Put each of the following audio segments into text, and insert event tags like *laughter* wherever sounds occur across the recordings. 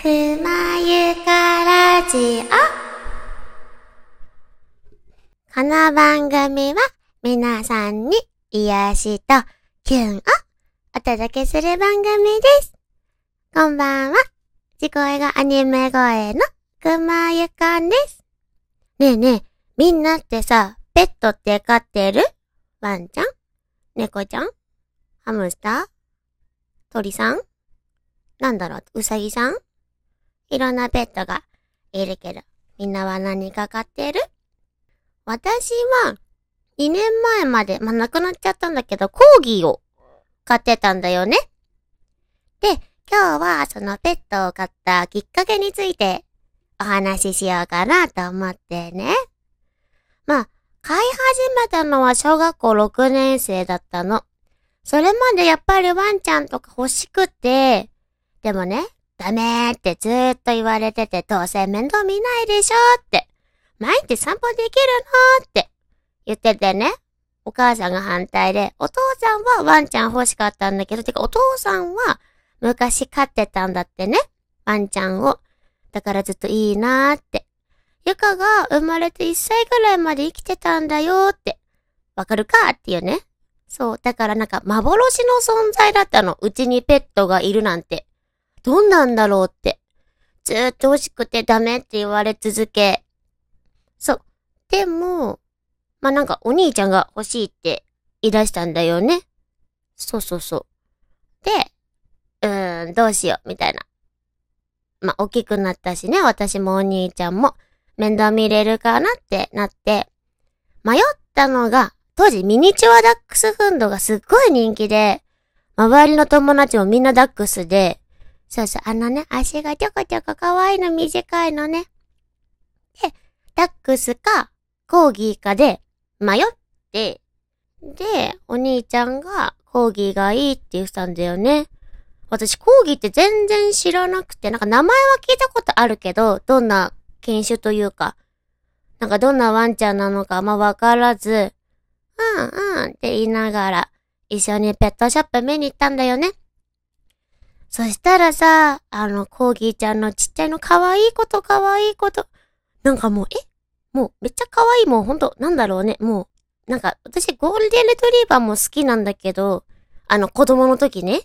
くまゆかラジオ。この番組は皆さんに癒しとキュンをお届けする番組です。こんばんは。地声がアニメ声のくまゆかんです。ねえねえ、みんなってさ、ペットって飼ってる？ワンちゃん？猫ちゃん？ハムスター？鳥さん？なんだろう？うさぎさん？いろんなペットがいるけど、みんなは何か飼ってる？私は、2年前まで、まあ、亡くなっちゃったんだけど、コーギーを飼ってたんだよね。で、今日はそのペットを飼ったきっかけについてお話ししようかなと思ってね。まあ、飼い始めたのは小学校6年生だったの。それまでやっぱりワンちゃんとか欲しくて、でもね、ダメーってずーっと言われてて、どうせ面倒見ないでしょって。毎日散歩できるの？って言っててね。お母さんが反対で、お父さんはワンちゃん欲しかったんだけど、てかお父さんは昔飼ってたんだってね。ワンちゃんを。だからずっといいなーって。ゆかが生まれて1歳ぐらいまで生きてたんだよーって。わかるか？っていうね。そう。だからなんか幻の存在だったの。うちにペットがいるなんて。どんなんだろうって。ずっと欲しくてダメって言われ続け。そう。でも、まあ、なんかお兄ちゃんが欲しいって言い出したんだよね。そうそうそう。で、うーん、どうしよう、みたいな。まあ、大きくなったしね、私もお兄ちゃんも面倒見れるかなってなって、迷ったのが、当時ミニチュアダックスフンドがすっごい人気で、周りの友達もみんなダックスで、そうそう、あのね、足がちょこちょこ可愛いの短いのね。で、ダックスか、コーギーかで、迷って、で、お兄ちゃんが、コーギーがいいって言ってたんだよね。私、コーギーって全然知らなくて、なんか名前は聞いたことあるけど、どんな犬種というか、なんかどんなワンちゃんなのかあんまわからず、うんうんって言いながら、一緒にペットショップ見に行ったんだよね。そしたらさ、あの、コーギーちゃんのちっちゃいの可愛いこと可愛いこと。なんかもう、え？もうめっちゃ可愛いもうほんと、なんだろうね。もう、なんか私ゴールデンレトリーバーも好きなんだけど、あの子供の時ね。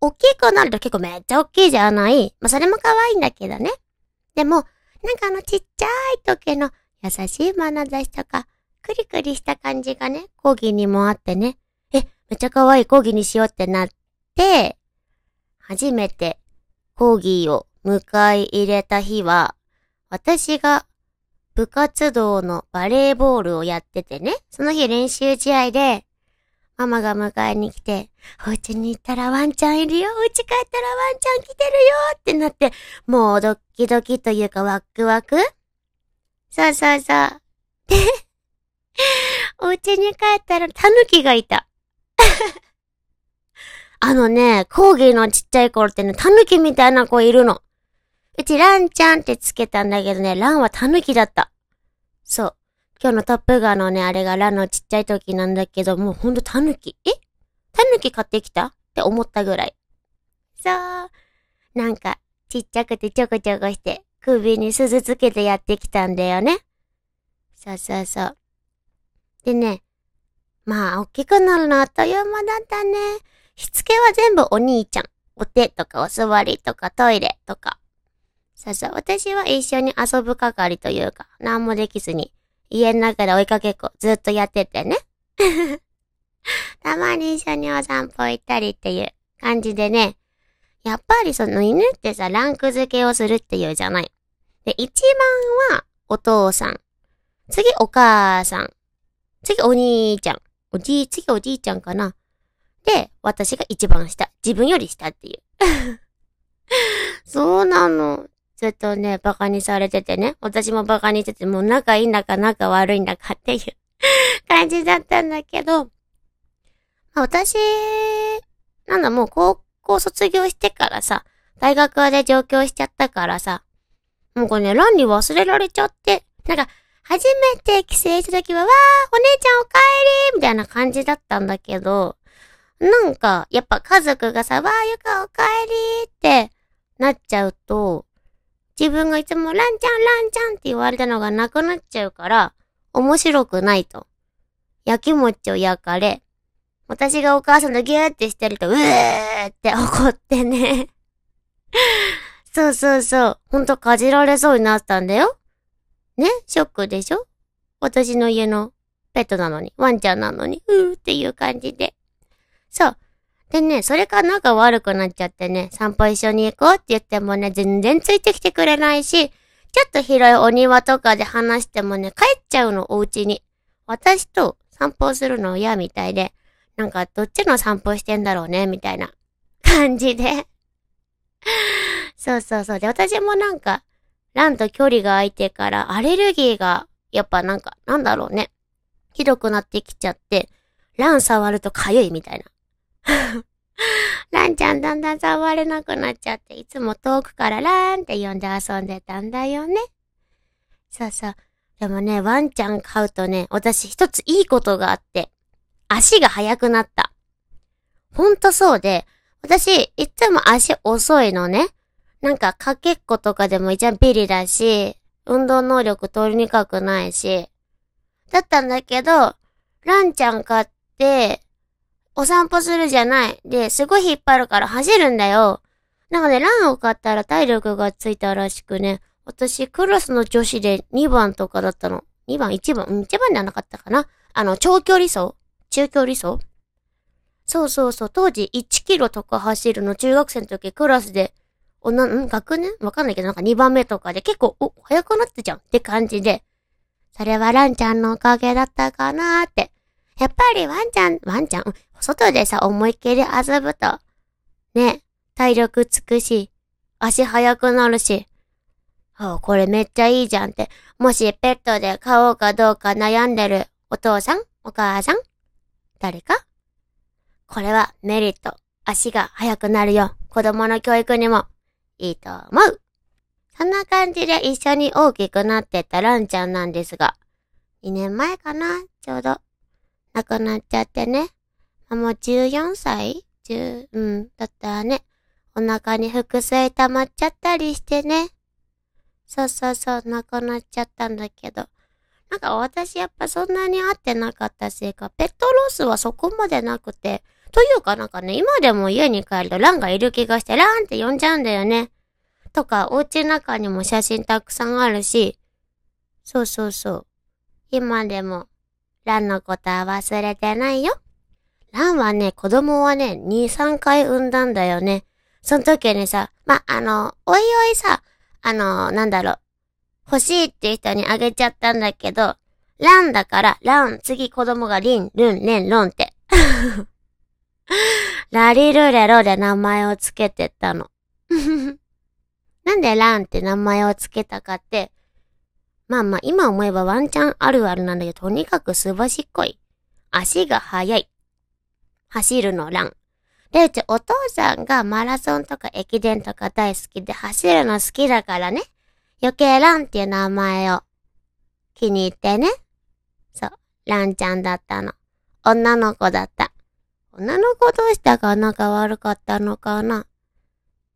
大きくなると結構めっちゃ大きいじゃないまあ、それも可愛いんだけどね。でも、なんかあのちっちゃい時の優しい眼差しとか、クリクリした感じがね、コーギーにもあってね。え、めっちゃ可愛いコーギーにしようってなって、初めてコーギーを迎え入れた日は、私が部活動のバレーボールをやっててね、その日練習試合で、ママが迎えに来て、お家に行ったらワンちゃんいるよ、お家帰ったらワンちゃん来てるよってなって、もうドキドキというかワクワク？そうそうそう。で、*laughs* お家に帰ったらタヌキがいた。あのね、コーギーのちっちゃい頃ってね、タヌキみたいな子いるの。うちランちゃんってつけたんだけどね、ランはタヌキだった。そう。今日のトップガーのね、あれがランのちっちゃい時なんだけど、もうほんとタヌキ。え？タヌキ買ってきた？って思ったぐらい。そう。なんか、ちっちゃくてちょこちょこして、首に鈴つけてやってきたんだよね。そうそうそう。でね、まあ、大きくなるのあっという間だったね。しつけは全部お兄ちゃん。お手とかお座りとかトイレとか。そうそう、私は一緒に遊ぶ係というか、何もできずに、家の中で追いかけっこずっとやっててね。*laughs* たまに一緒にお散歩行ったりっていう感じでね。やっぱりその犬ってさ、ランク付けをするっていうじゃない。で、一番はお父さん。次お母さん。次お兄ちゃん。おじい、次おじいちゃんかな。で、私が一番下。自分より下っていう。*laughs* そうなの。ずっとね、バカにされててね。私もバカにしてて、もう仲いいんだか仲悪いんだかっていう *laughs* 感じだったんだけど、ま、私、なんだ、もう高校卒業してからさ、大学で上京しちゃったからさ、もうこれね、ランに忘れられちゃって、なんか、初めて帰省した時は、わー、お姉ちゃんお帰りみたいな感じだったんだけど、なんか、やっぱ家族がさ、わー、ゆかお帰りってなっちゃうと、自分がいつもランちゃんランちゃんって言われたのがなくなっちゃうから、面白くないと。やきもちを焼かれ、私がお母さんとギューってしてると、うーって怒ってね。*laughs* そうそうそう。ほんとかじられそうになったんだよ。ね？ショックでしょ？私の家のペットなのに、ワンちゃんなのに、うーっていう感じで。そう。でね、それか仲悪くなっちゃってね、散歩一緒に行こうって言ってもね、全然ついてきてくれないし、ちょっと広いお庭とかで話してもね、帰っちゃうの、お家に。私と散歩するの嫌みたいで、なんかどっちの散歩してんだろうね、みたいな感じで。*laughs* そうそうそう。で、私もなんか、ランと距離が空いてから、アレルギーが、やっぱなんか、なんだろうね。ひどくなってきちゃって、ラン触ると痒いみたいな。*laughs* ランちゃんだんだん触れなくなっちゃって、いつも遠くからランって呼んで遊んでたんだよね。そうそう。でもね、ワンちゃん飼うとね、私一ついいことがあって、足が速くなった。ほんとそうで、私、いつも足遅いのね。なんか、かけっことかでも一番ビリだし、運動能力取りにくくないし。だったんだけど、ランちゃん買って、お散歩するじゃない。で、すごい引っ張るから走るんだよ。なんかね、ランを買ったら体力がついたらしくね、私、クラスの女子で2番とかだったの。2番、1番、うん、1番ではなかったかな。あの、長距離走中距離走そうそうそう、当時1キロとか走るの中学生の時クラスで、おな、ん学年？わかんないけどなんか2番目とかで結構、お、早くなってじゃんって感じで、それはランちゃんのおかげだったかなーって。やっぱりワンちゃん、ワンちゃん、外でさ、思いっきり遊ぶと、ね、体力つくし、足速くなるし、あこれめっちゃいいじゃんって。もしペットで飼おうかどうか悩んでるお父さん？お母さん？誰か？これはメリット。足が速くなるよ。子供の教育にもいいと思う。そんな感じで一緒に大きくなってったランちゃんなんですが、2年前かな？ちょうど。亡くなっちゃってね。もう14歳 ?10、うん、だったらね。お腹に腹水溜まっちゃったりしてね。そうそうそう、亡くなっちゃったんだけど。なんか私やっぱそんなに会ってなかったせいか、ペットロスはそこまでなくて、というかなんかね、今でも家に帰るとランがいる気がして、ランって呼んじゃうんだよね。とか、お家の中にも写真たくさんあるし、そうそうそう。今でも、ランのことは忘れてないよ。ランはね、子供はね、2、3回産んだんだよね。その時にさ、ま、あの、おいおいさ、あの、なんだろう、欲しいって人にあげちゃったんだけど、ランだから、ラン、次子供がリン、ルン、レン、ロンって。*laughs* ラリルレロで名前をつけてったの。*laughs* なんでランって名前をつけたかって、まあまあ今思えばワンチャンあるあるなんだけど、とにかくすばしっこい。足が速い。走るのラン。で、うちお父さんがマラソンとか駅伝とか大好きで走るの好きだからね。余計ランっていう名前を気に入ってね。そう、ランちゃんだったの。女の子だった。女の子どうしたか仲悪かったのかな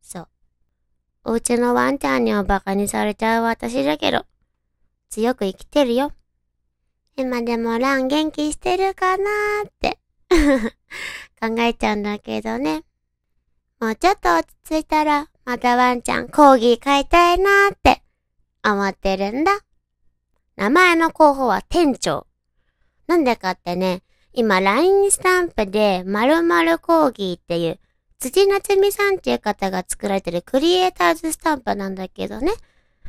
そう。お家のワンちゃんにはバカにされちゃう私だけど、強く生きてるよ。今でもラン元気してるかなーって *laughs* 考えちゃうんだけどね。もうちょっと落ち着いたら、またワンちゃんコーギー飼いたいなーって思ってるんだ。名前の候補は店長。なんでかってね、今 LINE スタンプで〇〇コーギーっていう辻夏美さんっていう方が作られてるクリエイターズスタンプなんだけどね。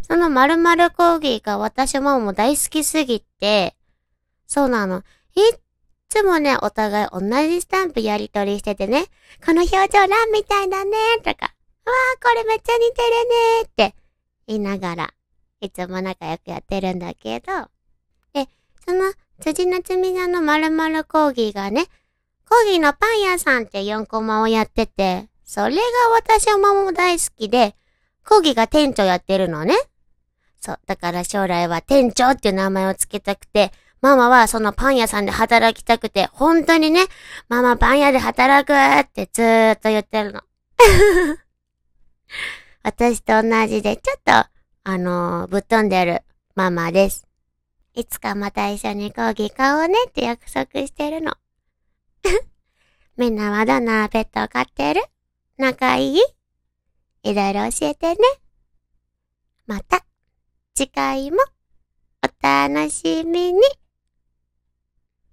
その〇〇コーギーが私ももう大好きすぎて、そうなの。いっつもね、お互い同じスタンプやりとりしててね、この表情ランみたいだね、とか、わーこれめっちゃ似てるねって言いながら、いつも仲良くやってるんだけど、で、その辻夏美さんの〇〇コーギーがね、コーギーのパン屋さんって4コマをやってて、それが私も大好きで、コーギーが店長やってるのね。そう。だから将来は店長っていう名前をつけたくて、ママはそのパン屋さんで働きたくて、本当にね、ママパン屋で働くってずーっと言ってるの。*laughs* 私と同じでちょっとあのー、ぶっ飛んでるママです。いつかまた一緒に講義買おうねって約束してるの。*laughs* みんなはどんなペットを飼ってる？仲いい？いろいろ教えてね。また、次回もお楽しみに。